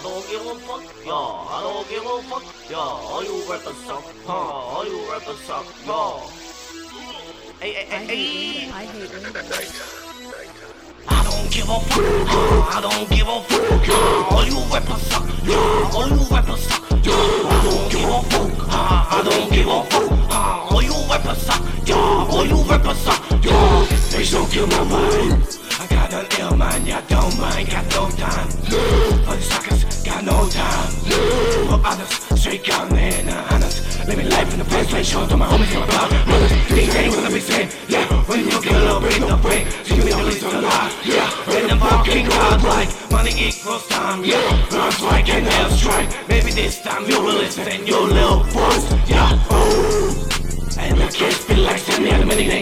I don't give a fuck, yo. I don't give a fuck, yo. All you rappers suck, huh? All you rappers suck, yo. Hey, hey, I hey, hey. I hate. I don't give a fuck, huh? I don't give a fuck, huh? All you rappers suck, yo. All you rappers suck, yo. I don't give a fuck, huh? I don't give a fuck, Please my mind. I got an ill mind, yeah, don't mind, got no time. For the suckers, got no time. For others, straight gun the uh, honest. Living life in the fast lane, show to my homies in my blood. Brothers, these ain't gonna be same, yeah. When you get a brain, so you need to listen a lot, yeah. When the fucking God like money equals time, yeah. Run strike and air strike. Maybe this time you will listen and your little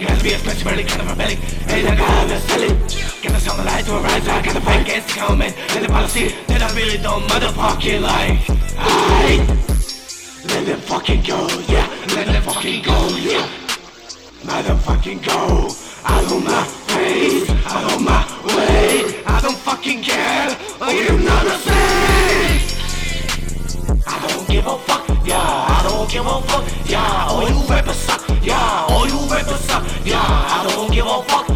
gotta be a special kind of a belly. Hey, the light to a rise? I got fight against the the policy that I really don't motherfucking like. I let them fucking go, yeah. Let them fucking go, yeah. Motherfucking go. I don't my face, I don't my way. I don't fucking care. Oh, you know the say. I don't give a fuck, yeah. I don't give a fuck, yeah. Oh, you rappers don't give a fuck